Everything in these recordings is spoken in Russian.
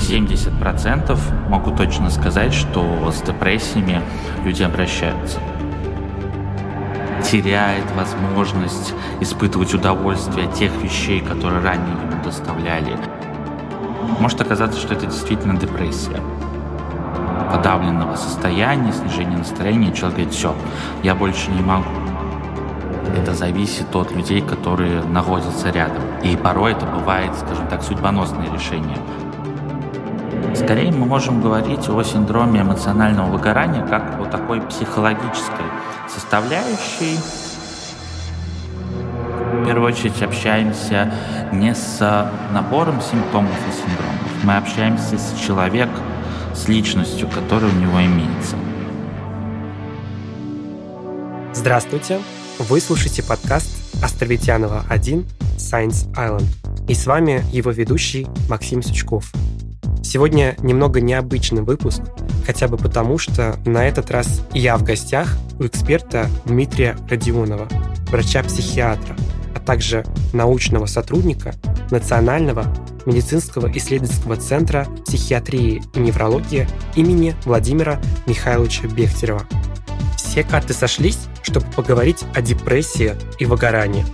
Семьдесят процентов могу точно сказать, что с депрессиями люди обращаются теряет возможность испытывать удовольствие тех вещей, которые ранее ему доставляли. Может оказаться, что это действительно депрессия подавленного состояния, снижение настроения, человек говорит, все, я больше не могу. Это зависит от людей, которые находятся рядом. И порой это бывает, скажем так, судьбоносное решение. Скорее мы можем говорить о синдроме эмоционального выгорания как о такой психологической составляющей. В первую очередь общаемся не с набором симптомов и синдромов. Мы общаемся с человеком, с личностью, которая у него имеется. Здравствуйте! Вы слушаете подкаст Островитянова 1 Science Island. И с вами его ведущий Максим Сучков. Сегодня немного необычный выпуск, хотя бы потому, что на этот раз я в гостях у эксперта Дмитрия Родионова, врача-психиатра, а также научного сотрудника Национального медицинского исследовательского центра психиатрии и неврологии имени Владимира Михайловича Бехтерева. Все карты сошлись, чтобы поговорить о депрессии и выгорании.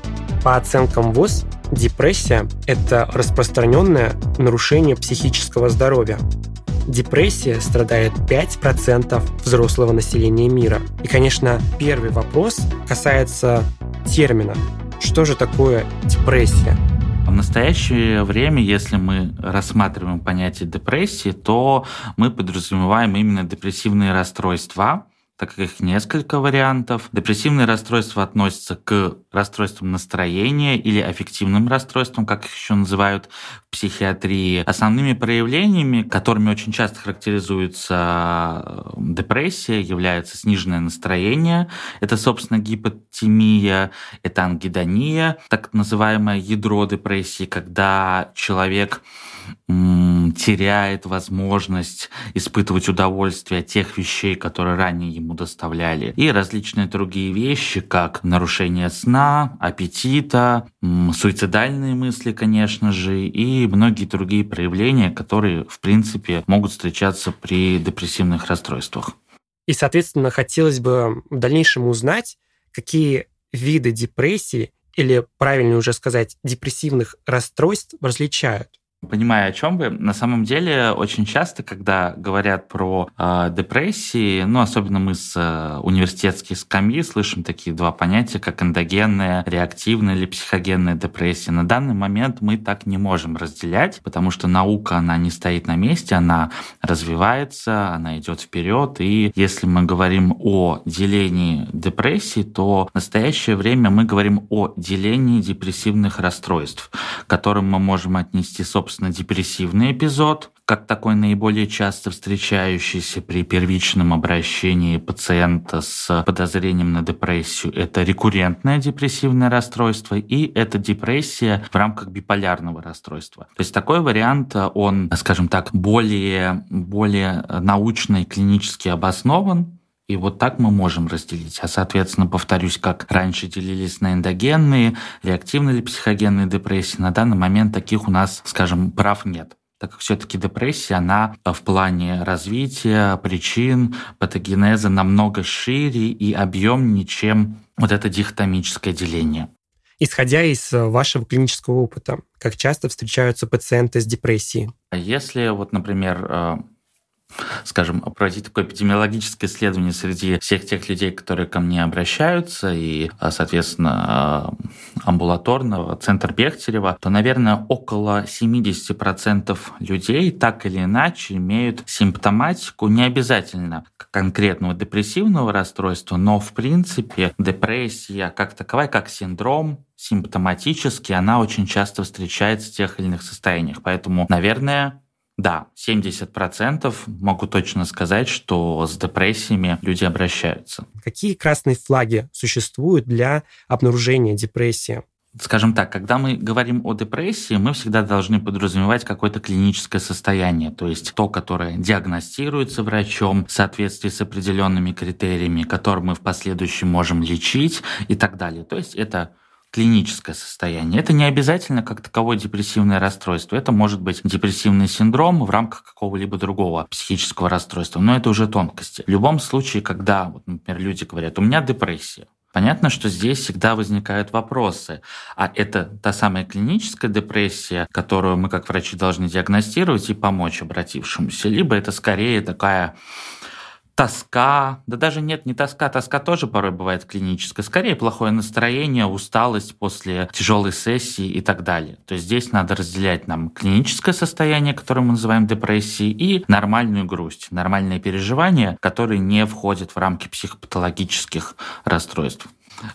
По оценкам ВОЗ, депрессия – это распространенное нарушение психического здоровья. Депрессия страдает 5% взрослого населения мира. И, конечно, первый вопрос касается термина. Что же такое депрессия? В настоящее время, если мы рассматриваем понятие депрессии, то мы подразумеваем именно депрессивные расстройства, так как их несколько вариантов. Депрессивные расстройства относятся к расстройствам настроения или аффективным расстройствам, как их еще называют в психиатрии. Основными проявлениями, которыми очень часто характеризуется э, депрессия, является сниженное настроение. Это, собственно, гипотемия, это ангидония, так называемое ядро депрессии, когда человек теряет возможность испытывать удовольствие от тех вещей, которые ранее ему доставляли, и различные другие вещи, как нарушение сна, аппетита, суицидальные мысли, конечно же, и многие другие проявления, которые, в принципе, могут встречаться при депрессивных расстройствах. И, соответственно, хотелось бы в дальнейшем узнать, какие виды депрессии или, правильно уже сказать, депрессивных расстройств различают. Понимаю, о чем вы. На самом деле, очень часто, когда говорят про э, депрессии, ну, особенно мы с э, университетских скамьи слышим такие два понятия, как эндогенная, реактивная или психогенная депрессия. На данный момент мы так не можем разделять, потому что наука, она не стоит на месте, она развивается, она идет вперед. И если мы говорим о делении депрессии, то в настоящее время мы говорим о делении депрессивных расстройств, к которым мы можем отнести, собственно, собственно, депрессивный эпизод, как такой наиболее часто встречающийся при первичном обращении пациента с подозрением на депрессию. Это рекуррентное депрессивное расстройство и это депрессия в рамках биполярного расстройства. То есть такой вариант, он, скажем так, более, более научно и клинически обоснован, и вот так мы можем разделить. А, соответственно, повторюсь, как раньше делились на эндогенные, реактивные или психогенные депрессии, на данный момент таких у нас, скажем, прав нет так как все-таки депрессия, она в плане развития, причин, патогенеза намного шире и объемнее, чем вот это дихотомическое деление. Исходя из вашего клинического опыта, как часто встречаются пациенты с депрессией? Если вот, например, э, скажем, проводить такое эпидемиологическое исследование среди всех тех людей, которые ко мне обращаются, и, а, соответственно, а, амбулаторного, центр Бехтерева, то, наверное, около 70% людей так или иначе имеют симптоматику не обязательно конкретного депрессивного расстройства, но, в принципе, депрессия как таковая, как синдром, симптоматически, она очень часто встречается в тех или иных состояниях. Поэтому, наверное, да, 70% могу точно сказать, что с депрессиями люди обращаются. Какие красные флаги существуют для обнаружения депрессии? скажем так, когда мы говорим о депрессии, мы всегда должны подразумевать какое-то клиническое состояние, то есть то, которое диагностируется врачом в соответствии с определенными критериями, которые мы в последующем можем лечить и так далее. То есть это клиническое состояние. Это не обязательно как таковое депрессивное расстройство. Это может быть депрессивный синдром в рамках какого-либо другого психического расстройства, но это уже тонкости. В любом случае, когда, вот, например, люди говорят, у меня депрессия, Понятно, что здесь всегда возникают вопросы. А это та самая клиническая депрессия, которую мы как врачи должны диагностировать и помочь обратившемуся, либо это скорее такая тоска, да даже нет, не тоска, тоска тоже порой бывает клиническая, скорее плохое настроение, усталость после тяжелой сессии и так далее. То есть здесь надо разделять нам клиническое состояние, которое мы называем депрессией, и нормальную грусть, нормальные переживания, которые не входят в рамки психопатологических расстройств.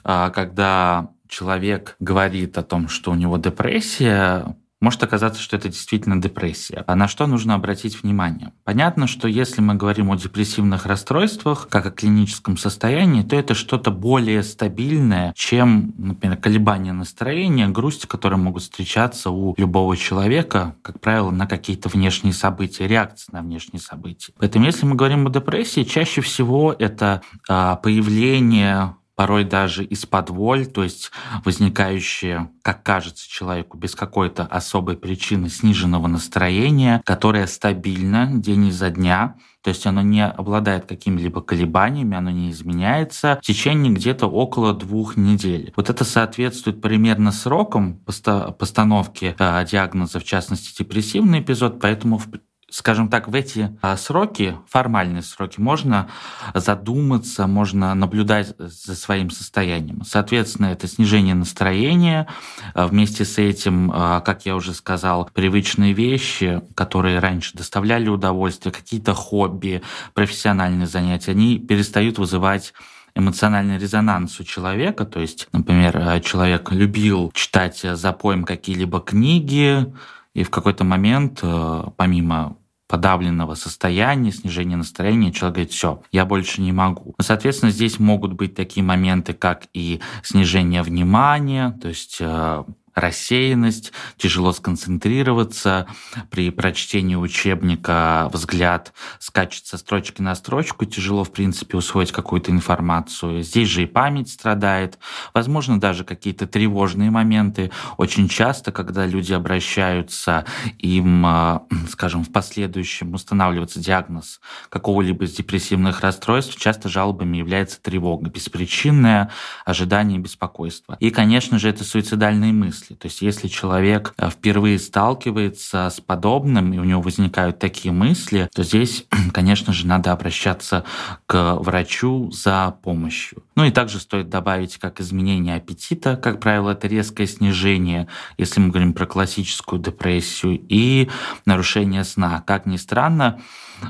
А когда человек говорит о том, что у него депрессия, может оказаться, что это действительно депрессия. А на что нужно обратить внимание? Понятно, что если мы говорим о депрессивных расстройствах, как о клиническом состоянии, то это что-то более стабильное, чем, например, колебания настроения, грусть, которые могут встречаться у любого человека, как правило, на какие-то внешние события, реакции на внешние события. Поэтому если мы говорим о депрессии, чаще всего это а, появление порой даже из-под воль, то есть возникающее, как кажется человеку, без какой-то особой причины сниженного настроения, которое стабильно день изо дня, то есть оно не обладает какими-либо колебаниями, оно не изменяется в течение где-то около двух недель. Вот это соответствует примерно срокам постановки э, диагноза, в частности депрессивный эпизод, поэтому скажем так, в эти а, сроки, формальные сроки, можно задуматься, можно наблюдать за своим состоянием. Соответственно, это снижение настроения, а, вместе с этим, а, как я уже сказал, привычные вещи, которые раньше доставляли удовольствие, какие-то хобби, профессиональные занятия, они перестают вызывать эмоциональный резонанс у человека, то есть, например, человек любил читать за поем какие-либо книги, и в какой-то момент, э, помимо подавленного состояния, снижения настроения, человек говорит, все, я больше не могу. Соответственно, здесь могут быть такие моменты, как и снижение внимания, то есть э, рассеянность, тяжело сконцентрироваться. При прочтении учебника взгляд скачет со строчки на строчку, тяжело, в принципе, усвоить какую-то информацию. Здесь же и память страдает. Возможно, даже какие-то тревожные моменты. Очень часто, когда люди обращаются, им, а, скажем, в последующем устанавливается диагноз какого-либо из депрессивных расстройств, часто жалобами является тревога, беспричинное ожидание беспокойства. И, конечно же, это суицидальные мысли мысли. То есть если человек э, впервые сталкивается с подобным, и у него возникают такие мысли, то здесь, конечно же, надо обращаться к врачу за помощью. Ну и также стоит добавить как изменение аппетита, как правило, это резкое снижение, если мы говорим про классическую депрессию, и нарушение сна. Как ни странно,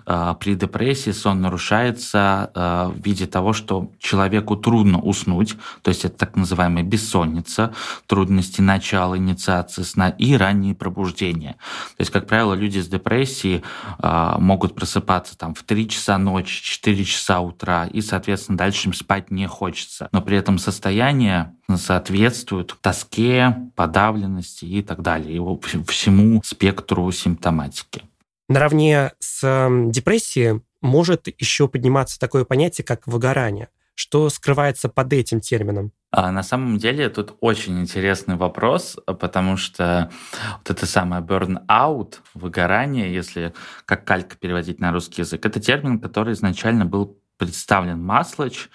при депрессии сон нарушается э, в виде того, что человеку трудно уснуть, то есть это так называемая бессонница, трудности начала инициации сна и ранние пробуждения. То есть, как правило, люди с депрессией э, могут просыпаться там в 3 часа ночи, 4 часа утра, и, соответственно, дальше им спать не хочется. Но при этом состояние соответствует тоске, подавленности и так далее, и всему спектру симптоматики. Наравне с депрессией может еще подниматься такое понятие, как выгорание. Что скрывается под этим термином? А на самом деле тут очень интересный вопрос, потому что вот это самое burn-out, выгорание, если как калька переводить на русский язык, это термин, который изначально был представлен Маслоч.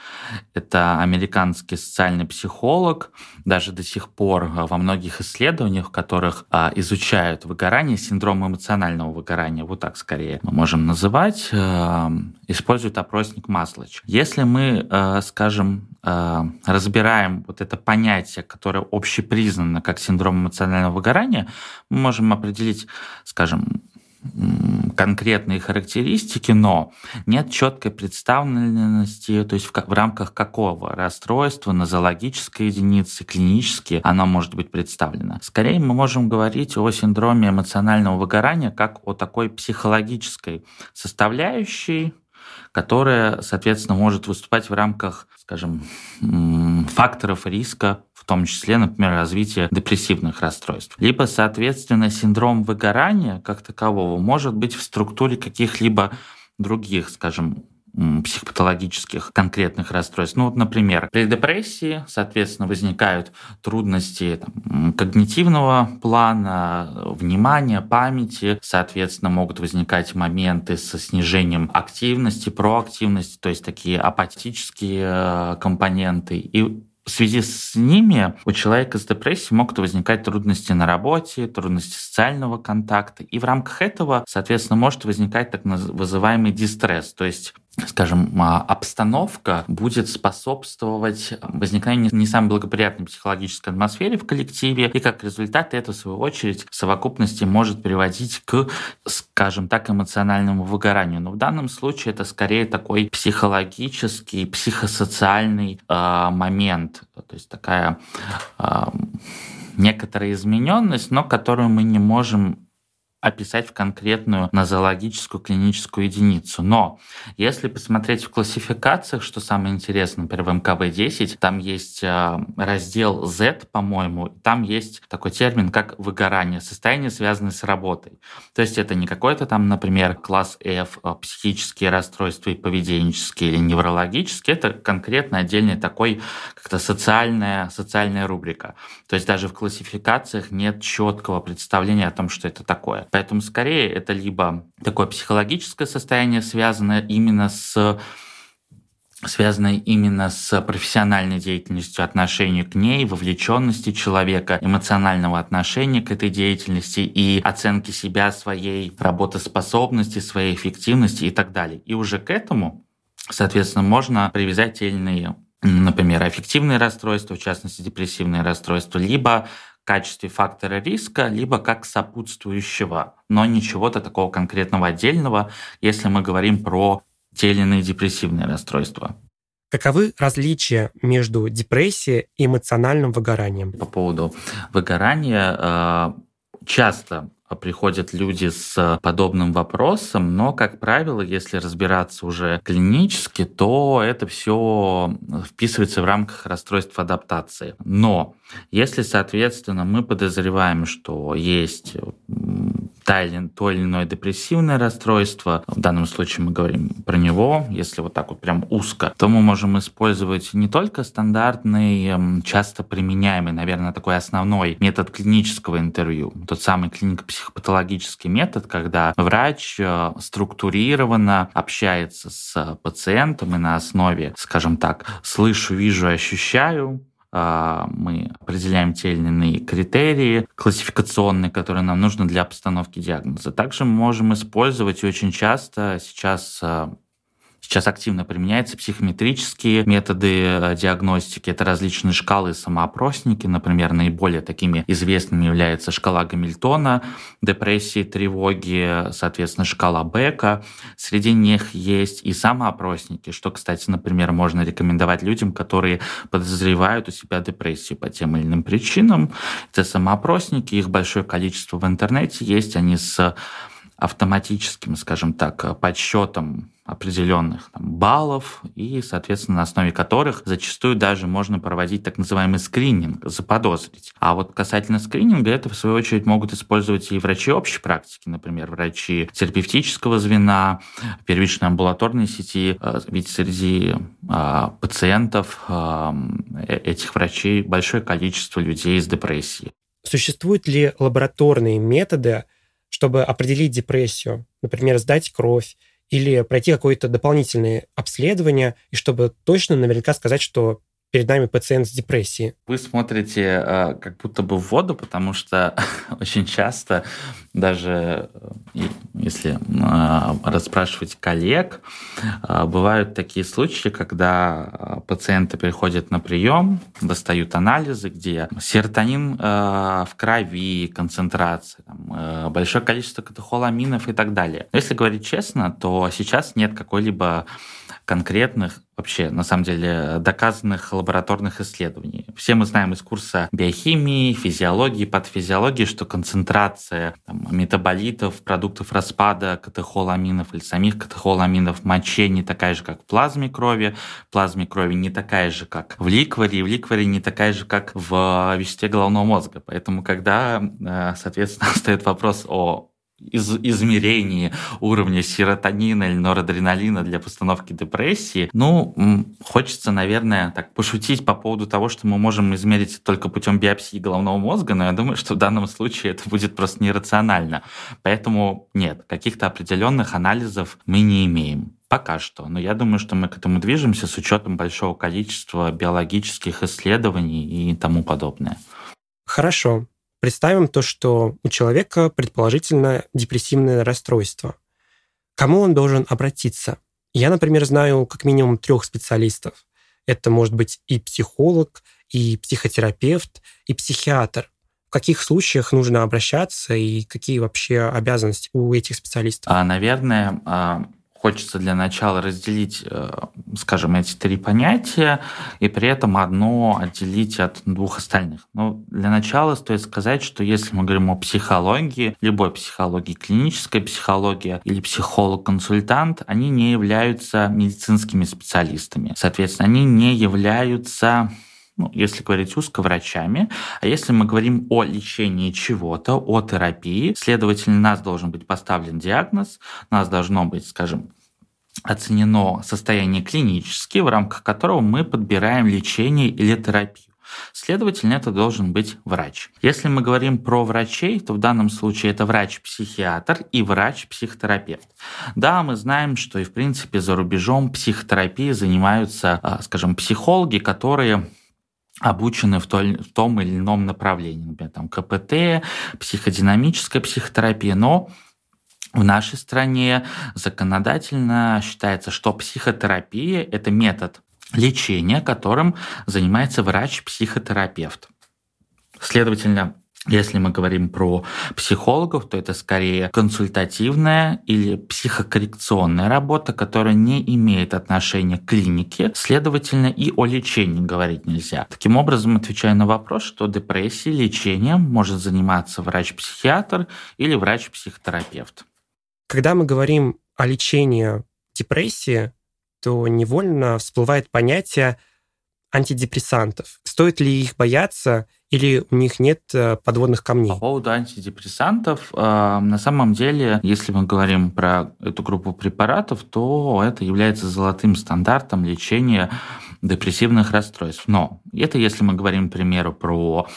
Это американский социальный психолог. Даже до сих пор а, во многих исследованиях, в которых а, изучают выгорание, синдром эмоционального выгорания, вот так скорее мы можем называть, а, используют опросник Маслоч. Если мы, скажем, разбираем вот это понятие, которое общепризнано как синдром эмоционального выгорания, мы можем определить, скажем, конкретные характеристики, но нет четкой представленности, то есть в, в рамках какого расстройства, нозологической единицы, клинически оно может быть представлено. Скорее мы можем говорить о синдроме эмоционального выгорания как о такой психологической составляющей, которая, соответственно, может выступать в рамках, скажем, факторов риска в том числе, например, развитие депрессивных расстройств. Либо, соответственно, синдром выгорания как такового может быть в структуре каких-либо других, скажем, психопатологических конкретных расстройств. Ну вот, например, при депрессии, соответственно, возникают трудности там, когнитивного плана, внимания, памяти, соответственно, могут возникать моменты со снижением активности, проактивности, то есть такие апатические э, компоненты. И в связи с ними у человека с депрессией могут возникать трудности на работе, трудности социального контакта. И в рамках этого, соответственно, может возникать так называемый дистресс, то есть скажем, а, обстановка будет способствовать возникновению не самой благоприятной психологической атмосфере в коллективе, и как результат это, в свою очередь, в совокупности может приводить к, скажем так, эмоциональному выгоранию. Но в данном случае это скорее такой психологический, психосоциальный э, момент, то есть такая э, некоторая измененность, но которую мы не можем описать в конкретную нозологическую клиническую единицу. Но если посмотреть в классификациях, что самое интересное, например, в МКБ-10, там есть э, раздел Z, по-моему, там есть такой термин, как выгорание, состояние, связанное с работой. То есть это не какой-то там, например, класс F, э, психические расстройства и поведенческие или неврологические, это конкретно отдельный такой как-то социальная, социальная рубрика. То есть даже в классификациях нет четкого представления о том, что это такое. Поэтому скорее это либо такое психологическое состояние, связанное именно с связанное именно с профессиональной деятельностью, отношению к ней, вовлеченности человека, эмоционального отношения к этой деятельности и оценки себя, своей работоспособности, своей эффективности и так далее. И уже к этому, соответственно, можно привязать те или иные, например, аффективные расстройства, в частности, депрессивные расстройства, либо качестве фактора риска, либо как сопутствующего, но ничего-то такого конкретного отдельного, если мы говорим про те или иные депрессивные расстройства. Каковы различия между депрессией и эмоциональным выгоранием? По поводу выгорания э, часто приходят люди с подобным вопросом, но, как правило, если разбираться уже клинически, то это все вписывается в рамках расстройств адаптации. Но если, соответственно, мы подозреваем, что есть та или, то или иное депрессивное расстройство, в данном случае мы говорим про него, если вот так вот прям узко, то мы можем использовать не только стандартный, эм, часто применяемый, наверное, такой основной метод клинического интервью, тот самый клинико-психопатологический метод, когда врач э, структурированно общается с пациентом и на основе, скажем так, слышу, вижу, ощущаю, мы определяем те или иные критерии классификационные, которые нам нужны для постановки диагноза. Также мы можем использовать очень часто сейчас а, Сейчас активно применяются психометрические методы э, диагностики. Это различные шкалы самоопросники. Например, наиболее такими известными является шкала Гамильтона, депрессии, тревоги, соответственно, шкала Бека. Среди них есть и самоопросники, что, кстати, например, можно рекомендовать людям, которые подозревают у себя депрессию по тем или иным причинам. Это самоопросники, их большое количество в интернете есть, они с автоматическим, скажем так, подсчетом определенных там, баллов и, соответственно, на основе которых зачастую даже можно проводить так называемый скрининг, заподозрить. А вот касательно скрининга, это, в свою очередь, могут использовать и врачи общей практики, например, врачи терапевтического звена, первичной амбулаторной сети, э, ведь среди а, пациентов а, э, этих врачей большое количество людей с депрессией. Существуют ли лабораторные методы, чтобы определить депрессию? Например, сдать кровь или пройти какое-то дополнительное обследование, и чтобы точно наверняка сказать, что перед нами пациент с депрессией. Вы смотрите э, как будто бы в воду, потому что очень часто, даже э, если э, расспрашивать коллег, э, бывают такие случаи, когда э, пациенты приходят на прием, достают анализы, где серотонин э, в крови, концентрация, там, э, большое количество катехоламинов и так далее. Если говорить честно, то сейчас нет какой-либо конкретных вообще, на самом деле, доказанных лабораторных исследований. Все мы знаем из курса биохимии, физиологии, патофизиологии, что концентрация там, метаболитов, продуктов распада катехоламинов или самих катехоламинов в моче не такая же, как в плазме крови, в плазме крови не такая же, как в ликворе, и в ликворе не такая же, как в веществе головного мозга. Поэтому, когда, э, соответственно, стоит вопрос о из измерении уровня серотонина или норадреналина для постановки депрессии, ну, хочется, наверное, так пошутить по поводу того, что мы можем измерить только путем биопсии головного мозга, но я думаю, что в данном случае это будет просто нерационально. Поэтому нет, каких-то определенных анализов мы не имеем. Пока что. Но я думаю, что мы к этому движемся с учетом большого количества биологических исследований и тому подобное. Хорошо. Представим то, что у человека предположительно депрессивное расстройство. Кому он должен обратиться? Я, например, знаю как минимум трех специалистов. Это может быть и психолог, и психотерапевт, и психиатр. В каких случаях нужно обращаться и какие вообще обязанности у этих специалистов? А, наверное, а, хочется для начала разделить, э, скажем, эти три понятия и при этом одно отделить от двух остальных. Но для начала стоит сказать, что если мы говорим о психологии, любой психологии, клинической психологии или психолог-консультант, они не являются медицинскими специалистами. Соответственно, они не являются ну, если говорить узко, врачами. А если мы говорим о лечении чего-то, о терапии, следовательно, нас должен быть поставлен диагноз, нас должно быть, скажем, оценено состояние клинически, в рамках которого мы подбираем лечение или терапию. Следовательно, это должен быть врач. Если мы говорим про врачей, то в данном случае это врач-психиатр и врач-психотерапевт. Да, мы знаем, что и в принципе за рубежом психотерапией занимаются, а, скажем, психологи, которые обучены в, том или ином направлении, например, там КПТ, психодинамическая психотерапия, но в нашей стране законодательно считается, что психотерапия – это метод лечения, которым занимается врач-психотерапевт. Следовательно, если мы говорим про психологов, то это скорее консультативная или психокоррекционная работа, которая не имеет отношения к клинике, следовательно, и о лечении говорить нельзя. Таким образом, отвечая на вопрос, что депрессией лечением может заниматься врач-психиатр или врач-психотерапевт. Когда мы говорим о лечении депрессии, то невольно всплывает понятие антидепрессантов. Стоит ли их бояться или у них нет э, подводных камней? По поводу антидепрессантов, э, на самом деле, если мы говорим про эту группу препаратов, то это является золотым стандартом лечения депрессивных расстройств. Но это если мы говорим, к примеру, про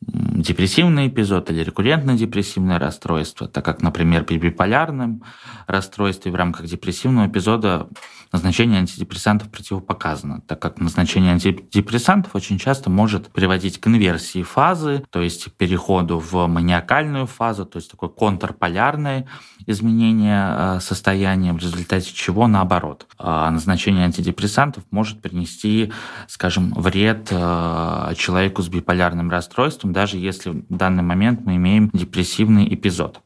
депрессивный эпизод или рекуррентное депрессивное расстройство, так как, например, при биполярном расстройстве в рамках депрессивного эпизода назначение антидепрессантов противопоказано, так как назначение антидепрессантов очень часто может приводить к инверсии фазы, то есть переходу в маниакальную фазу, то есть такое контрполярное изменение э, состояния, в результате чего наоборот. А назначение антидепрессантов может принести, скажем, вред э, человеку с биполярным расстройством, даже если в данный момент мы имеем депрессивный эпизод.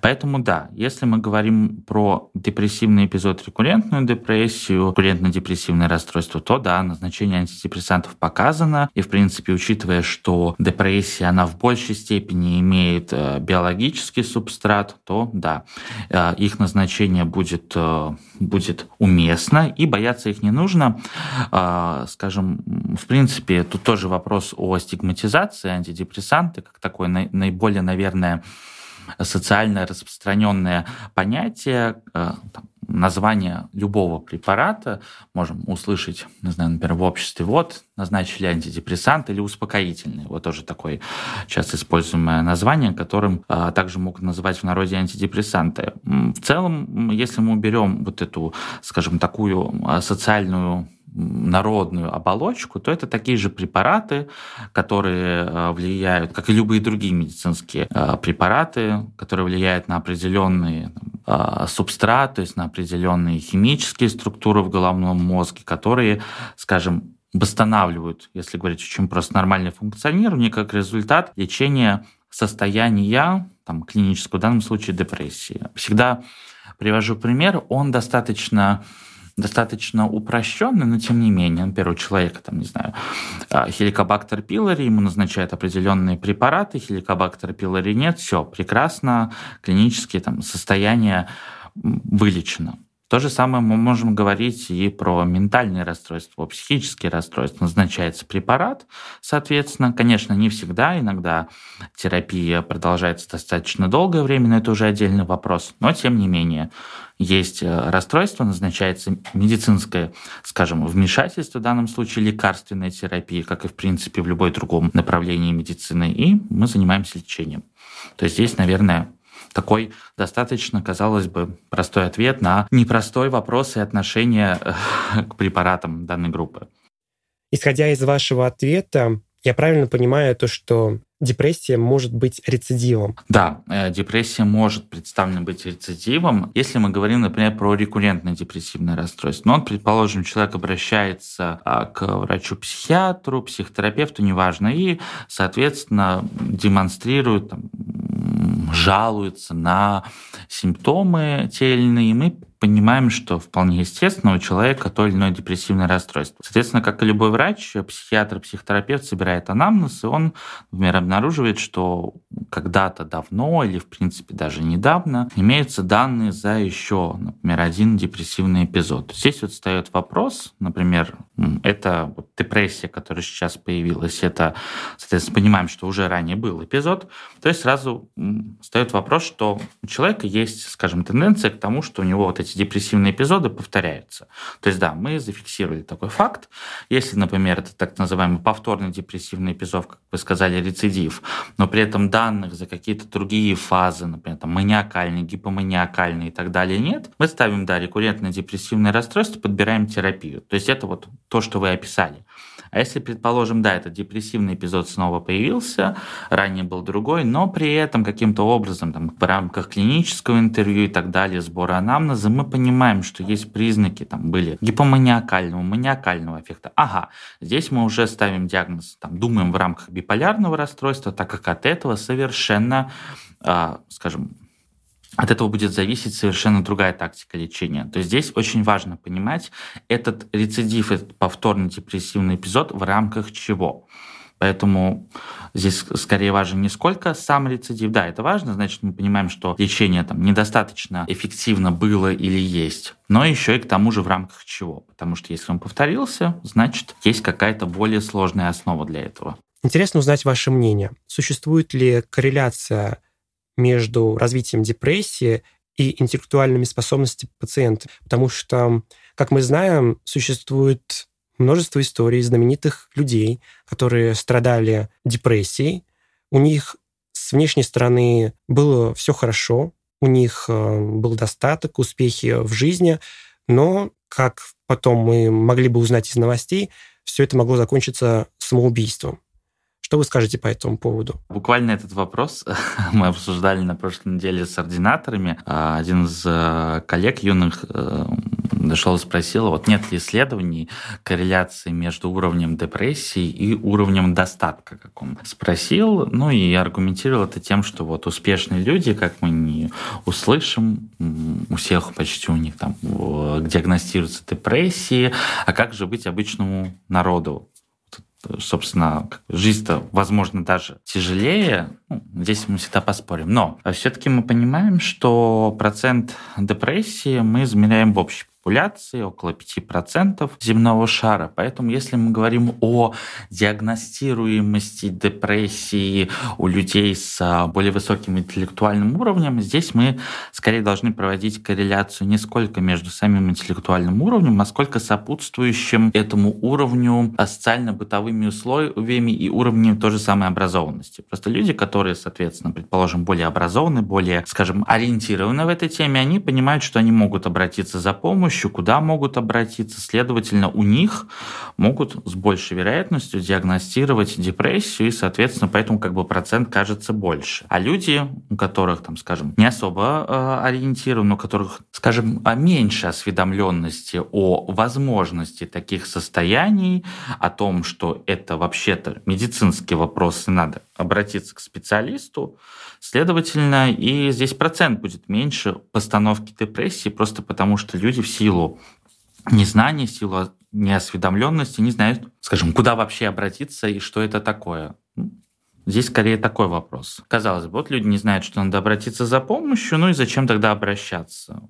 Поэтому да, если мы говорим про депрессивный эпизод, рекуррентную депрессию, рекуррентно-депрессивное расстройство, то да, назначение антидепрессантов показано. И, в принципе, учитывая, что депрессия, она в большей степени имеет э, биологический субстрат, то да, э, их назначение будет, э, будет уместно, и бояться их не нужно. Скажем, в принципе, тут тоже вопрос о стигматизации антидепрессанты, как такое наиболее, наверное, социально распространенное понятие, название любого препарата можем услышать, не знаю, например, в обществе, вот, назначили антидепрессант или успокоительный. Вот тоже такое часто используемое название, которым а, также могут называть в народе антидепрессанты. В целом, если мы уберем вот эту, скажем, такую а, социальную народную оболочку, то это такие же препараты, которые э, влияют, как и любые другие медицинские э, препараты, которые влияют на определенные э, субстраты, то есть на определенные химические структуры в головном мозге, которые, скажем, восстанавливают, если говорить очень просто, нормальное функционирование, как результат лечения состояния, там, клинического, в данном случае депрессии. Всегда привожу пример, он достаточно достаточно упрощенный, но тем не менее, например, у человека, там, не знаю, а, хеликобактер пилори, ему назначают определенные препараты, хеликобактер пилори нет, все, прекрасно, клинические там, состояния вылечено. То же самое мы можем говорить и про ментальные расстройства, психические расстройства. Назначается препарат, соответственно. Конечно, не всегда, иногда терапия продолжается достаточно долгое время, но это уже отдельный вопрос. Но, тем не менее, есть э, расстройство, назначается медицинское, скажем, вмешательство, в данном случае лекарственная терапия, как и, в принципе, в любой другом направлении медицины, и мы занимаемся лечением. То есть здесь, наверное, такой достаточно, казалось бы, простой ответ на непростой вопрос и отношение э, к препаратам данной группы. Исходя из вашего ответа, я правильно понимаю то, что депрессия может быть рецидивом. Да, э, депрессия может представлена быть рецидивом, если мы говорим, например, про рекуррентное депрессивное расстройство. Ну, вот, предположим, человек обращается а, к врачу-психиатру, психотерапевту, неважно, и, соответственно, демонстрирует там, жалуются на симптомы те или иные, мы понимаем, что вполне естественно у человека то или иное депрессивное расстройство. Соответственно, как и любой врач, психиатр, психотерапевт собирает анамнез, и он, например, обнаруживает, что когда-то давно или, в принципе, даже недавно имеются данные за еще, например, один депрессивный эпизод. Здесь вот встает вопрос, например, это депрессия, которая сейчас появилась, это, соответственно, понимаем, что уже ранее был эпизод, то есть сразу встает вопрос, что у человека есть, скажем, тенденция к тому, что у него вот эти депрессивные эпизоды повторяются. То есть, да, мы зафиксировали такой факт. Если, например, это так называемый повторный депрессивный эпизод, как вы сказали, рецидив, но при этом данных за какие-то другие фазы, например, там, маниакальные, гипоманиакальные и так далее нет, мы ставим, да, рекуррентное депрессивное расстройство, подбираем терапию. То есть это вот то, что вы описали. А если, предположим, да, этот депрессивный эпизод снова появился, ранее был другой, но при этом каким-то образом там, в рамках клинического интервью и так далее, сбора анамнеза, мы понимаем, что есть признаки, там были гипоманиакального, маниакального эффекта. Ага, здесь мы уже ставим диагноз, там, думаем в рамках биполярного расстройства, так как от этого совершенно, э, скажем, от этого будет зависеть совершенно другая тактика лечения. То есть здесь очень важно понимать этот рецидив, этот повторный депрессивный эпизод в рамках чего. Поэтому здесь скорее важен не сколько сам рецидив. Да, это важно, значит, мы понимаем, что лечение там недостаточно эффективно было или есть, но еще и к тому же в рамках чего. Потому что если он повторился, значит, есть какая-то более сложная основа для этого. Интересно узнать ваше мнение. Существует ли корреляция между развитием депрессии и интеллектуальными способностями пациента. Потому что, как мы знаем, существует множество историй знаменитых людей, которые страдали депрессией. У них с внешней стороны было все хорошо, у них э, был достаток, успехи в жизни, но, как потом мы могли бы узнать из новостей, все это могло закончиться самоубийством. Что вы скажете по этому поводу? Буквально этот вопрос мы обсуждали на прошлой неделе с ординаторами. А, один из э, коллег юных э, и спросил, вот нет ли исследований корреляции между уровнем депрессии и уровнем достатка, как он спросил, ну и аргументировал это тем, что вот успешные люди, как мы не услышим, у всех почти у них там диагностируются депрессии, а как же быть обычному народу? собственно, жизнь-то, возможно, даже тяжелее. Ну, здесь мы всегда поспорим. Но все-таки мы понимаем, что процент депрессии мы измеряем в общей популяции, около 5% земного шара. Поэтому если мы говорим о диагностируемости депрессии у людей с а, более высоким интеллектуальным уровнем, здесь мы скорее должны проводить корреляцию не сколько между самим интеллектуальным уровнем, а сколько сопутствующим этому уровню социально-бытовыми условиями и уровнем той же самой образованности. Просто люди, которые, соответственно, предположим, более образованы, более, скажем, ориентированы в этой теме, они понимают, что они могут обратиться за помощью, помощью, куда могут обратиться. Следовательно, у них могут с большей вероятностью диагностировать депрессию, и, соответственно, поэтому как бы процент кажется больше. А люди, у которых, там, скажем, не особо э, ориентированы, у которых, скажем, меньше осведомленности о возможности таких состояний, о том, что это вообще-то медицинский вопрос, и надо обратиться к специалисту, следовательно, и здесь процент будет меньше постановки депрессии, просто потому что люди в силу незнания, в силу неосведомленности, не знают, скажем, куда вообще обратиться и что это такое. Здесь скорее такой вопрос. Казалось бы, вот люди не знают, что надо обратиться за помощью, ну и зачем тогда обращаться?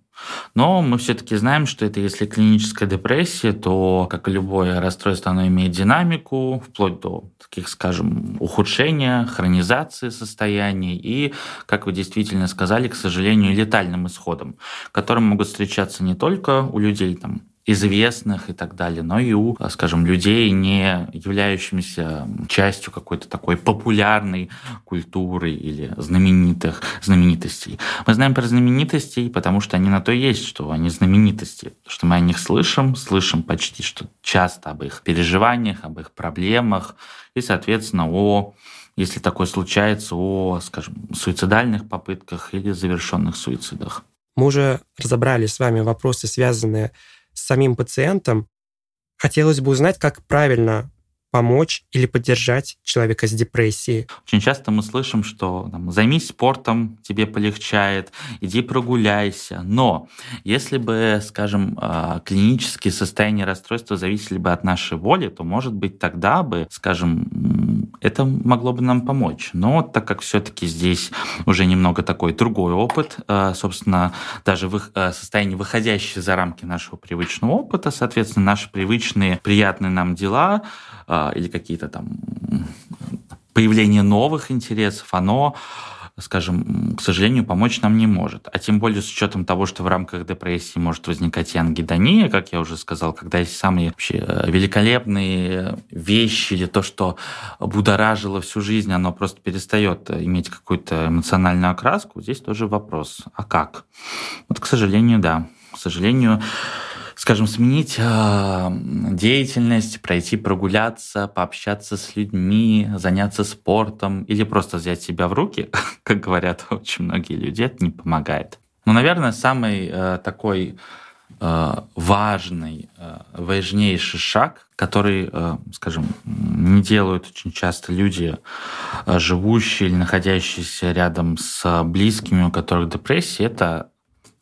Но мы все-таки знаем, что это если клиническая депрессия, то, как и любое расстройство, оно имеет динамику, вплоть до таких, скажем, ухудшения, хронизации состояний и, как вы действительно сказали, к сожалению, летальным исходом, которые могут встречаться не только у людей там, известных и так далее, но и у, скажем, людей, не являющимися частью какой-то такой популярной культуры или знаменитых знаменитостей. Мы знаем про знаменитостей, потому что они на то есть, что они знаменитости, что мы о них слышим, слышим почти что часто об их переживаниях, об их проблемах и, соответственно, о если такое случается, о, скажем, суицидальных попытках или завершенных суицидах. Мы уже разобрали с вами вопросы, связанные самим пациентом, хотелось бы узнать, как правильно помочь или поддержать человека с депрессией. Очень часто мы слышим, что там, займись спортом, тебе полегчает, иди прогуляйся. Но если бы, скажем, а, клинические состояния расстройства зависели бы от нашей воли, то, может быть, тогда бы, скажем, это могло бы нам помочь. Но так как все-таки здесь уже немного такой другой опыт, а, собственно, даже в а, состоянии, выходящие за рамки нашего привычного опыта, соответственно, наши привычные приятные нам дела или какие-то там появление новых интересов, оно скажем, к сожалению, помочь нам не может. А тем более с учетом того, что в рамках депрессии может возникать и ангидония, как я уже сказал, когда есть самые вообще э, великолепные вещи или то, что будоражило всю жизнь, оно просто перестает иметь какую-то эмоциональную окраску, здесь тоже вопрос. А как? Вот, к сожалению, да. К сожалению, скажем, сменить э, деятельность, пройти прогуляться, пообщаться с людьми, заняться спортом или просто взять себя в руки, как говорят очень многие люди, это не помогает. Но, наверное, самый э, такой э, важный, важнейший шаг, который, скажем, не делают очень часто люди, живущие или находящиеся рядом с близкими, у которых депрессия, это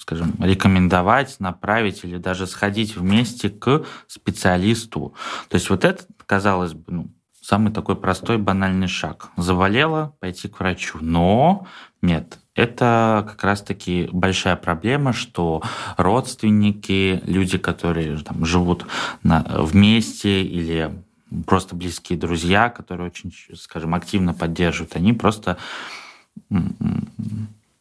скажем, рекомендовать, направить или даже сходить вместе к специалисту. То есть вот это, казалось бы, ну, самый такой простой банальный шаг. Заболела, пойти к врачу. Но нет, это как раз-таки большая проблема, что родственники, люди, которые там, живут на, вместе или просто близкие друзья, которые очень, скажем, активно поддерживают, они просто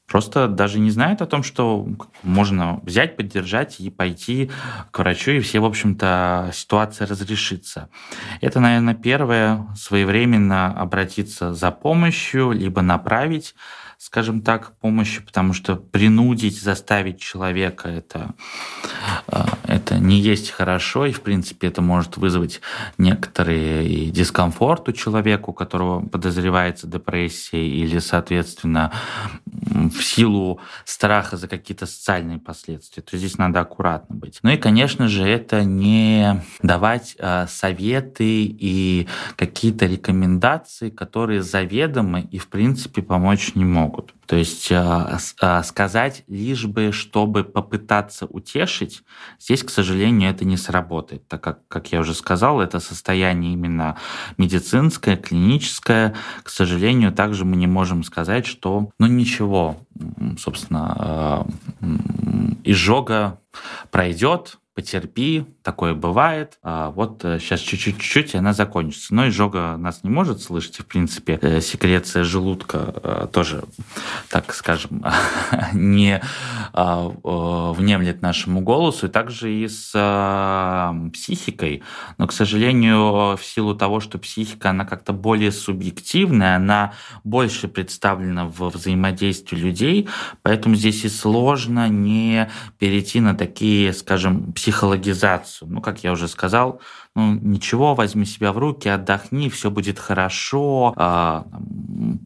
просто даже не знают о том, что можно взять, поддержать и пойти к врачу, и все, в общем-то, ситуация разрешится. Это, наверное, первое, своевременно обратиться за помощью, либо направить скажем так, помощи, потому что принудить, заставить человека это, э, это не есть хорошо, и, в принципе, это может вызвать некоторый дискомфорт у человека, у которого подозревается депрессия, или, соответственно, в силу страха за какие-то социальные последствия. То здесь надо аккуратно быть. Ну и, конечно же, это не давать э, советы и какие-то рекомендации, которые заведомы и, в принципе, помочь не могут могут. То есть а, а, сказать лишь бы, чтобы попытаться утешить, здесь, к сожалению, это не сработает, так как, как я уже сказал, это состояние именно медицинское, клиническое. К сожалению, также мы не можем сказать, что, ну ничего, собственно, а, изжога пройдет, потерпи, такое бывает. А вот сейчас э, чуть-чуть, и она закончится. Но изжога нас не может слышать. В принципе, э, секреция желудка э, тоже, так скажем, не внемлет нашему голосу. И также и с психикой. Но, к сожалению, в силу того, что психика, она как-то более субъективная, она больше представлена в взаимодействии людей, поэтому здесь и сложно не перейти на такие, скажем, психологизацию. Ну, как я уже сказал, ну, ничего, возьми себя в руки, отдохни, все будет хорошо, э,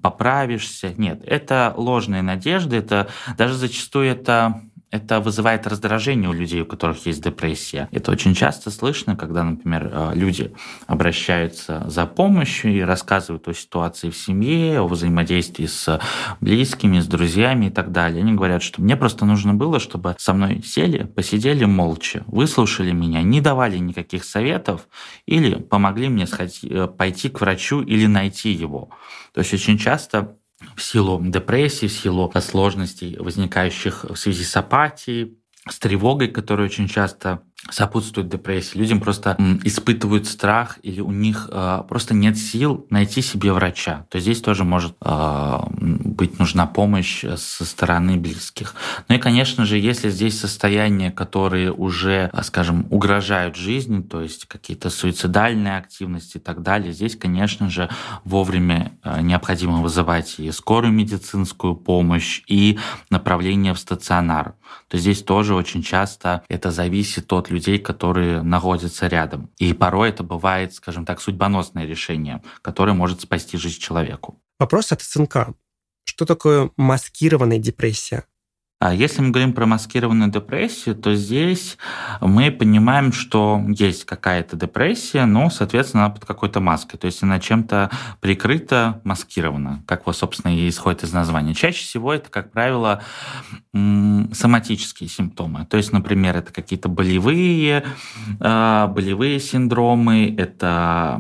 поправишься. Нет, это ложные надежды, это даже зачастую это это вызывает раздражение у людей, у которых есть депрессия. Это очень часто слышно, когда, например, э, люди обращаются за помощью и рассказывают о ситуации в семье, о взаимодействии с близкими, с друзьями и так далее. Они говорят, что мне просто нужно было, чтобы со мной сели, посидели молча, выслушали меня, не давали никаких советов или помогли мне сходить, э, пойти к врачу или найти его. То есть очень часто в силу депрессии, в силу сложностей, возникающих в связи с апатией, с тревогой, которая очень часто сопутствует депрессии. Людям просто испытывают страх или у них э, просто нет сил найти себе врача. То здесь тоже может э, быть нужна помощь со стороны близких. Ну и, конечно же, если здесь состояния, которые уже, скажем, угрожают жизни, то есть какие-то суицидальные активности и так далее, здесь, конечно же, вовремя э, необходимо вызывать и скорую медицинскую помощь, и направление в стационар. То здесь тоже очень часто это зависит от людей, которые находятся рядом. И порой это бывает, скажем так, судьбоносное решение, которое может спасти жизнь человеку. Вопрос от СНК. Что такое маскированная депрессия? А если мы говорим про маскированную депрессию, то здесь мы понимаем, что есть какая-то депрессия, но, соответственно, она под какой-то маской. То есть она чем-то прикрыта, маскирована, как, вот, собственно, и исходит из названия. Чаще всего это, как правило, соматические симптомы. То есть, например, это какие-то болевые, а, болевые синдромы, это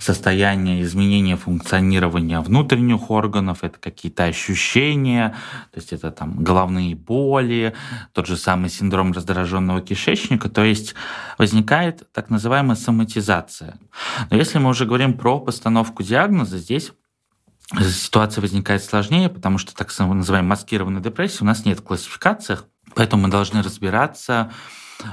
состояние изменения функционирования внутренних органов, это какие-то ощущения, то есть это там головные боли, тот же самый синдром раздраженного кишечника, то есть возникает так называемая соматизация. Но если мы уже говорим про постановку диагноза, здесь ситуация возникает сложнее, потому что так называемая маскированная депрессия у нас нет в классификациях, поэтому мы должны разбираться,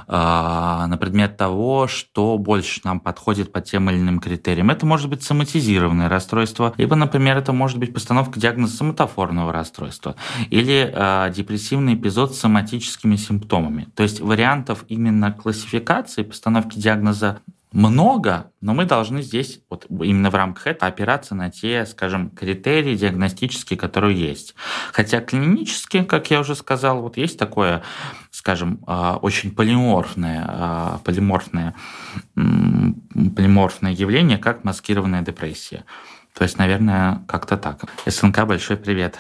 на предмет того, что больше нам подходит по тем или иным критериям. Это может быть соматизированное расстройство, либо, например, это может быть постановка диагноза соматофорного расстройства или э, депрессивный эпизод с соматическими симптомами. То есть вариантов именно классификации постановки диагноза много, но мы должны здесь вот именно в рамках этого опираться на те, скажем, критерии диагностические, которые есть. Хотя клинически, как я уже сказал, вот есть такое, скажем, а, очень полиморфное, а, полиморфное, полиморфное явление, как маскированная депрессия. То есть, наверное, как-то так. СНК, большой привет.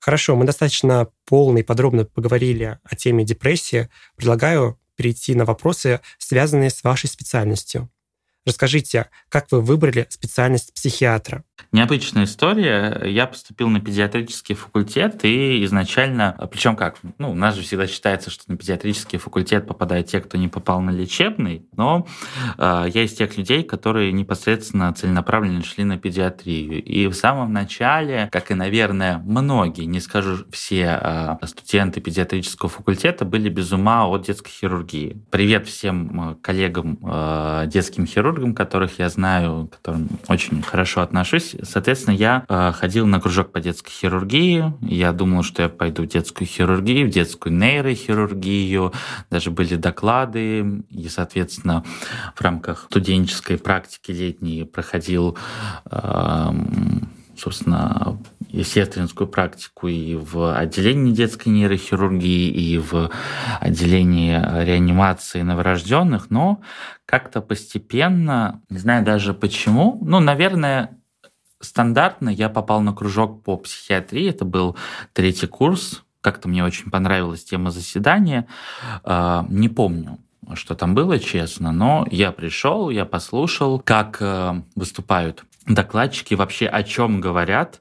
Хорошо, мы достаточно полно и подробно поговорили о теме депрессии. Предлагаю перейти на вопросы, связанные с вашей специальностью. Расскажите, как вы выбрали специальность психиатра? Необычная история. Я поступил на педиатрический факультет и изначально, причем как, ну, у нас же всегда считается, что на педиатрический факультет попадают те, кто не попал на лечебный, но э, я из тех людей, которые непосредственно целенаправленно шли на педиатрию. И в самом начале, как и, наверное, многие, не скажу все э, студенты педиатрического факультета, были без ума от детской хирургии. Привет всем коллегам э, детским хирургам, которых я знаю, к которым очень хорошо отношусь соответственно, я э, ходил на кружок по детской хирургии. Я думал, что я пойду в детскую хирургию, в детскую нейрохирургию. Даже были доклады. И, соответственно, в рамках студенческой практики летней проходил э, собственно, сестринскую практику и в отделении детской нейрохирургии, и в отделении реанимации новорожденных, но как-то постепенно, не знаю даже почему, ну, наверное, стандартно я попал на кружок по психиатрии, это был третий курс, как-то мне очень понравилась тема заседания, а, не помню, что там было, честно, но я пришел, я послушал, как э, выступают докладчики вообще о чем говорят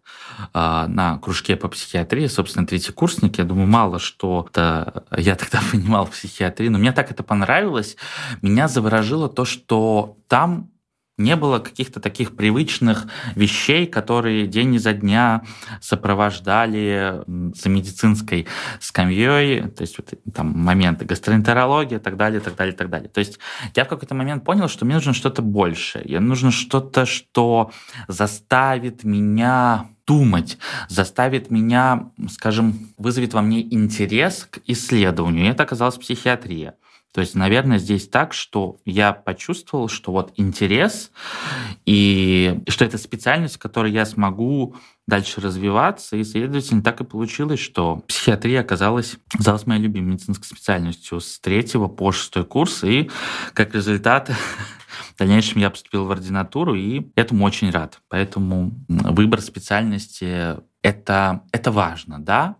э, на кружке по психиатрии, собственно, третий курсник. Я думаю, мало что-то я тогда понимал в психиатрии, но мне так это понравилось. Меня заворожило то, что там не было каких-то таких привычных вещей, которые день изо дня сопровождали за медицинской скамьей, то есть вот, там моменты гастроэнтерологии и так далее, так далее, так далее. То есть я в какой-то момент понял, что мне нужно что-то большее, мне нужно что-то, что заставит меня думать, заставит меня, скажем, вызовет во мне интерес к исследованию. И это оказалась психиатрия. То есть, наверное, здесь так, что я почувствовал, что вот интерес и что это специальность, в которой я смогу дальше развиваться, и, следовательно, так и получилось, что психиатрия оказалась, оказалась моей любимой медицинской специальностью с третьего по шестой курс, и как результат в дальнейшем я поступил в ординатуру, и этому очень рад. Поэтому выбор специальности это, это важно, да,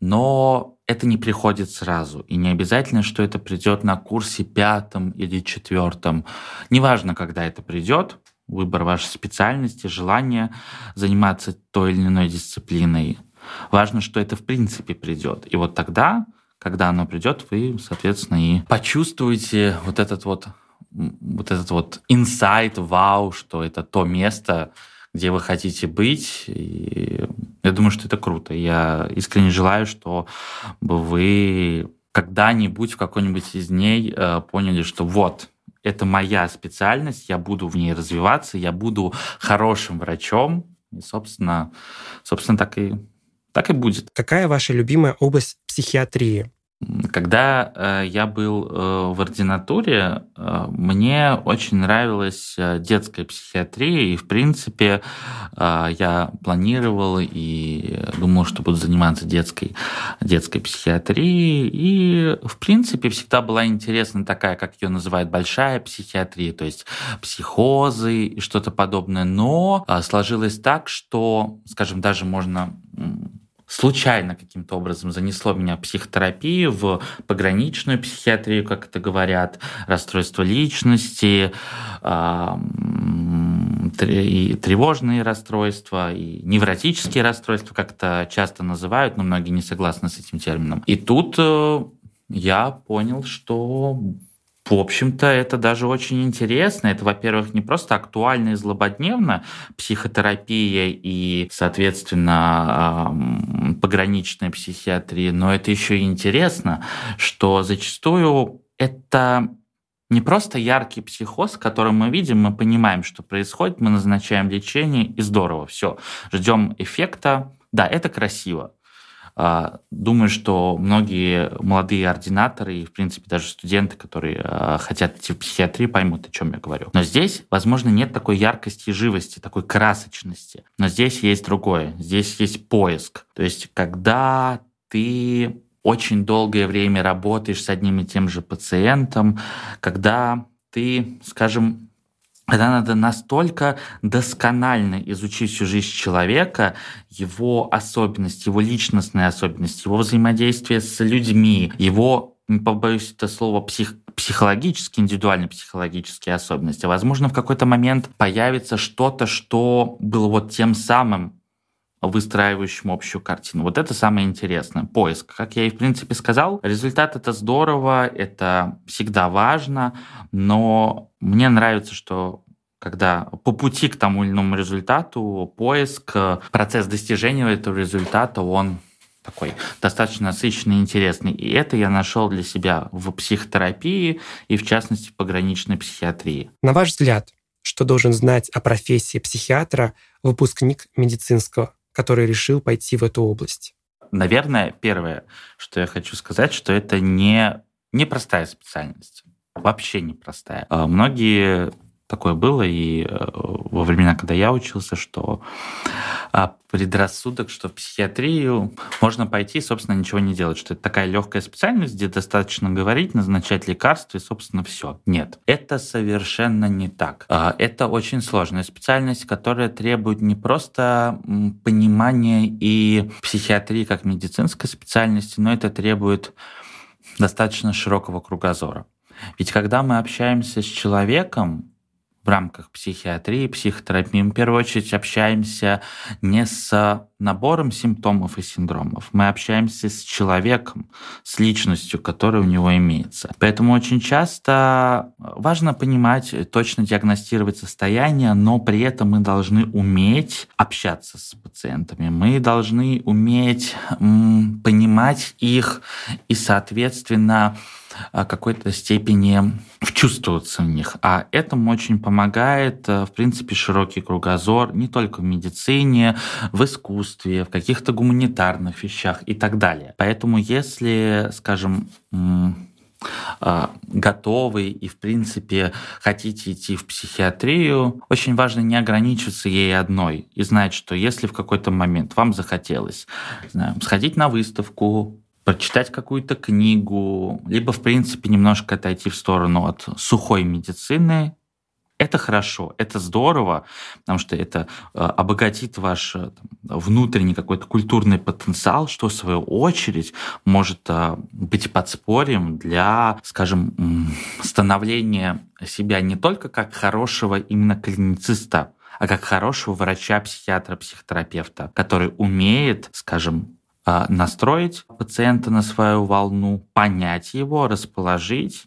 но это не приходит сразу. И не обязательно, что это придет на курсе пятом или четвертом. Неважно, когда это придет, выбор вашей специальности, желание заниматься той или иной дисциплиной. Важно, что это в принципе придет. И вот тогда, когда оно придет, вы, соответственно, и почувствуете вот этот вот вот этот вот инсайт, вау, что это то место, где вы хотите быть. И я думаю, что это круто. Я искренне желаю, что вы когда-нибудь в какой-нибудь из дней э, поняли, что вот, это моя специальность, я буду в ней развиваться, я буду хорошим врачом. И, собственно, собственно так, и, так и будет. Какая ваша любимая область психиатрии? Когда э, я был э, в ординатуре, э, мне очень нравилась детская психиатрия, и, в принципе, я планировал и думал, что буду заниматься детской, детской психиатрией, и, в принципе, всегда была интересна такая, как ее называют, большая психиатрия, то есть психозы и что-то подобное, но сложилось так, что, скажем, даже можно случайно каким-то образом занесло меня в психотерапию, в пограничную психиатрию, как это говорят, расстройство личности, и тревожные расстройства, и невротические расстройства, как это часто называют, но многие не согласны с этим термином. И тут э, я понял, что в общем-то, это даже очень интересно. Это, во-первых, не просто актуально и злободневно психотерапия и, соответственно, пограничная психиатрия, но это еще и интересно, что зачастую это не просто яркий психоз, который мы видим, мы понимаем, что происходит, мы назначаем лечение, и здорово, все, ждем эффекта. Да, это красиво, думаю, что многие молодые ординаторы и, в принципе, даже студенты, которые а, хотят идти в психиатрию, поймут, о чем я говорю. Но здесь, возможно, нет такой яркости и живости, такой красочности. Но здесь есть другое. Здесь есть поиск. То есть, когда ты очень долгое время работаешь с одним и тем же пациентом, когда ты, скажем, когда надо настолько досконально изучить всю жизнь человека, его особенности, его личностные особенности, его взаимодействие с людьми, его, не побоюсь это слова, псих, психологические, индивидуальные психологические особенности. Возможно, в какой-то момент появится что-то, что было вот тем самым выстраивающим общую картину. Вот это самое интересное. Поиск. Как я и в принципе сказал, результат это здорово, это всегда важно, но мне нравится, что когда по пути к тому или иному результату поиск, процесс достижения этого результата, он такой достаточно насыщенный и интересный. И это я нашел для себя в психотерапии и, в частности, в пограничной психиатрии. На ваш взгляд, что должен знать о профессии психиатра выпускник медицинского, который решил пойти в эту область? Наверное, первое, что я хочу сказать, что это не непростая специальность. Вообще непростая. А многие такое было и э, во времена, когда я учился, что а, предрассудок, что в психиатрию можно пойти, собственно, ничего не делать, что это такая легкая специальность, где достаточно говорить, назначать лекарства и, собственно, все. Нет, это совершенно не так. А, это очень сложная специальность, которая требует не просто понимания и психиатрии как медицинской специальности, но это требует достаточно широкого кругозора. Ведь когда мы общаемся с человеком, в рамках психиатрии, психотерапии. Мы в первую очередь общаемся не с набором симптомов и синдромов, мы общаемся с человеком, с личностью, которая у него имеется. Поэтому очень часто важно понимать, точно диагностировать состояние, но при этом мы должны уметь общаться с пациентами, мы должны уметь понимать их и, соответственно, какой-то степени вчувствоваться в них. А этому очень помогает, э, в принципе, широкий кругозор не только в медицине, в искусстве, в каких-то гуманитарных вещах и так далее. Поэтому если, скажем, а, готовы и, в принципе, хотите идти в психиатрию, очень важно не ограничиваться ей одной и знать, что если в какой-то момент вам захотелось знаю, сходить на выставку, прочитать какую-то книгу, либо, в принципе, немножко отойти в сторону от сухой медицины, это хорошо, это здорово, потому что это э, обогатит ваш э, внутренний какой-то культурный потенциал, что в свою очередь может э, быть подспорьем для, скажем, становления себя не только как хорошего именно клинициста, а как хорошего врача, психиатра, психотерапевта, который умеет, скажем, настроить пациента на свою волну, понять его, расположить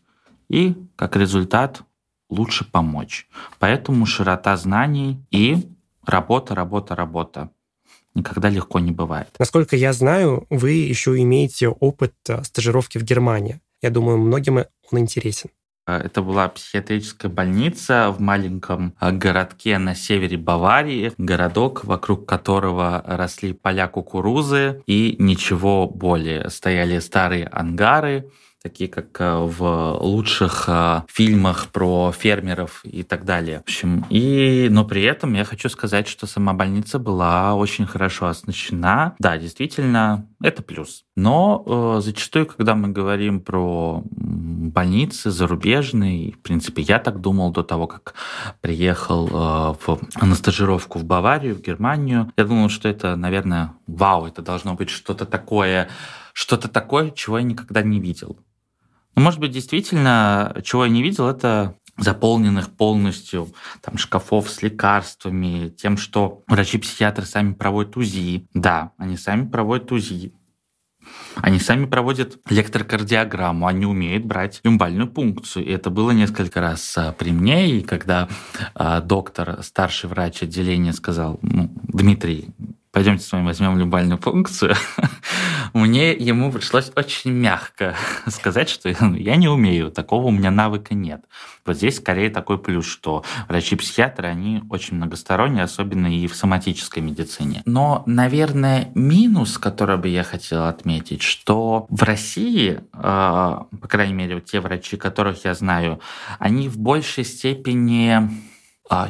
и, как результат, лучше помочь. Поэтому широта знаний и работа, работа, работа. Никогда легко не бывает. Насколько я знаю, вы еще имеете опыт э, стажировки в Германии. Я думаю, многим он интересен. Э, это была психиатрическая больница в маленьком э, городке на севере Баварии, городок, вокруг которого росли поля кукурузы и ничего более. Стояли старые ангары, такие как э, в лучших э, фильмах про фермеров и так далее. В общем, и, но при этом я хочу сказать, что сама больница была очень хорошо оснащена. Да, действительно, это плюс. Но э, зачастую, когда мы говорим про больницы зарубежные, в принципе, я так думал до того, как приехал э, в, на стажировку в Баварию, в Германию, я думал, что это, наверное, вау, это должно быть что-то такое, что-то такое, чего я никогда не видел. Ну, может быть, действительно, чего я не видел, это заполненных полностью там, шкафов с лекарствами, тем, что врачи-психиатры сами проводят УЗИ. Да, они сами проводят УЗИ. Они сами проводят электрокардиограмму, они умеют брать люмбальную пункцию. И это было несколько раз а, при мне, и когда э, доктор, старший врач отделения сказал, ну, Дмитрий, пойдемте с вами возьмем люмбальную пункцию, мне ему пришлось очень мягко сказать, что ну, я не умею, такого у меня навыка нет. Вот здесь скорее такой плюс, что врачи-психиатры, они очень многосторонние, особенно и в соматической медицине. Но, наверное, минус, который бы я хотел отметить, что в России, э, по крайней мере, те врачи, которых я знаю, они в большей степени а,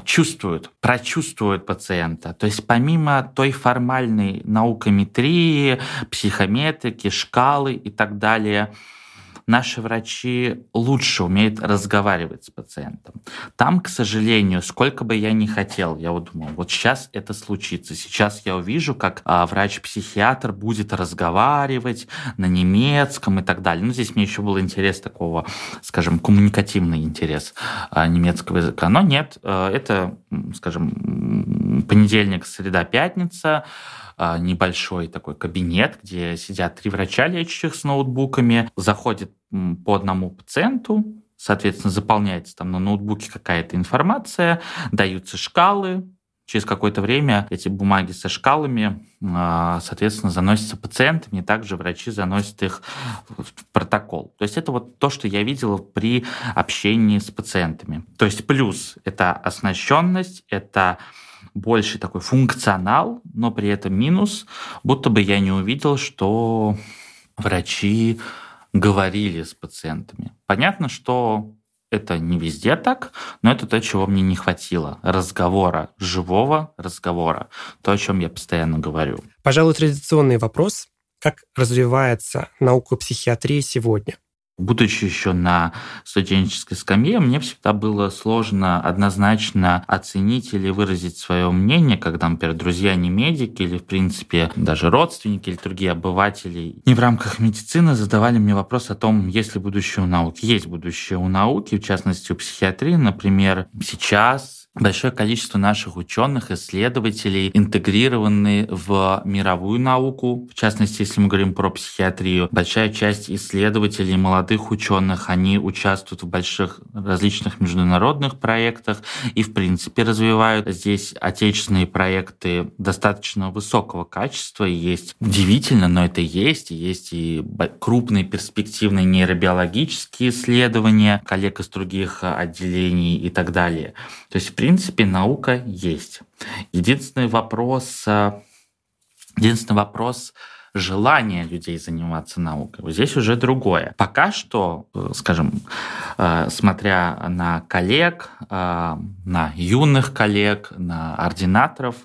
чувствуют, прочувствуют пациента. То есть помимо той формальной наукометрии, психометрики, шкалы и так далее, наши врачи лучше умеют разговаривать с пациентом. Там, к сожалению, сколько бы я ни хотел, я вот думал, вот сейчас это случится. Сейчас я увижу, как а, врач-психиатр будет разговаривать на немецком и так далее. Ну, здесь мне еще был интерес такого, скажем, коммуникативный интерес а, немецкого языка. Но нет, а, это, скажем, понедельник, среда, пятница, небольшой такой кабинет, где сидят три врача лечащих с ноутбуками, заходит по одному пациенту, соответственно, заполняется там на ноутбуке какая-то информация, даются шкалы, Через какое-то время эти бумаги со шкалами, а, соответственно, заносятся пациентами, и также врачи заносят их в протокол. То есть это вот то, что я видел при общении с пациентами. То есть плюс – это оснащенность, это больше такой функционал, но при этом минус, будто бы я не увидел, что врачи говорили с пациентами. Понятно, что это не везде так, но это то, чего мне не хватило. Разговора, живого разговора. То, о чем я постоянно говорю. Пожалуй, традиционный вопрос. Как развивается наука психиатрии сегодня? Будучи еще на студенческой скамье, мне всегда было сложно однозначно оценить или выразить свое мнение, когда, например, друзья не медики или, в принципе, даже родственники или другие обыватели не в рамках медицины задавали мне вопрос о том, есть ли будущее у науки. Есть будущее у науки, в частности, у психиатрии. Например, сейчас большое количество наших ученых, исследователей интегрированы в мировую науку. В частности, если мы говорим про психиатрию, большая часть исследователей, молодых ученых, они участвуют в больших различных международных проектах и, в принципе, развивают здесь отечественные проекты достаточно высокого качества. Есть удивительно, но это есть. Есть и крупные перспективные нейробиологические исследования коллег из других отделений и так далее. То есть, принципе, наука есть. Единственный вопрос, э, единственный вопрос желание людей заниматься наукой. Здесь уже другое. Пока что, э, скажем, э, смотря на коллег, на юных коллег, на ординаторов,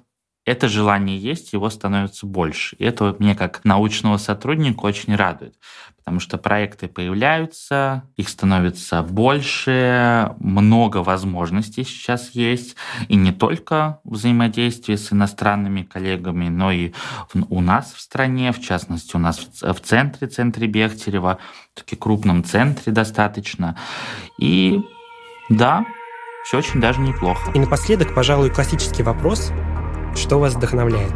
это желание есть, его становится больше. И это мне как научного сотрудника очень радует, потому что проекты появляются, их становится больше, много возможностей сейчас есть, и не только взаимодействие с иностранными коллегами, но и у нас в стране, в частности, у нас в центре, центре Бехтерева, таки крупном центре достаточно. И да, все очень даже неплохо. И напоследок, пожалуй, классический вопрос. Что вас вдохновляет?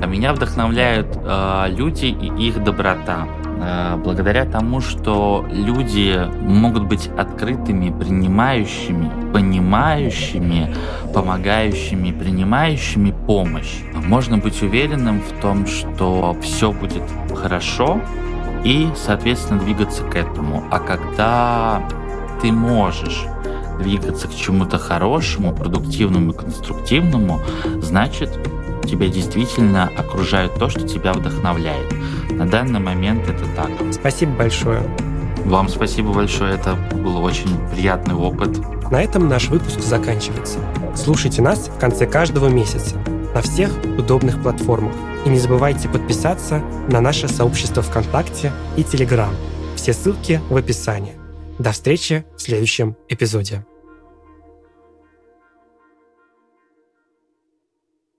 А меня вдохновляют э, люди и их доброта. Э, благодаря тому, что люди могут быть открытыми, принимающими, понимающими, помогающими, принимающими помощь. Можно быть уверенным в том, что все будет хорошо и, соответственно, двигаться к этому. А когда ты можешь двигаться к чему-то хорошему, продуктивному и конструктивному, значит, тебя действительно окружает то, что тебя вдохновляет. На данный момент это так. Спасибо большое. Вам спасибо большое, это был очень приятный опыт. На этом наш выпуск заканчивается. Слушайте нас в конце каждого месяца на всех удобных платформах. И не забывайте подписаться на наше сообщество ВКонтакте и Телеграм. Все ссылки в описании. До встречи в следующем эпизоде.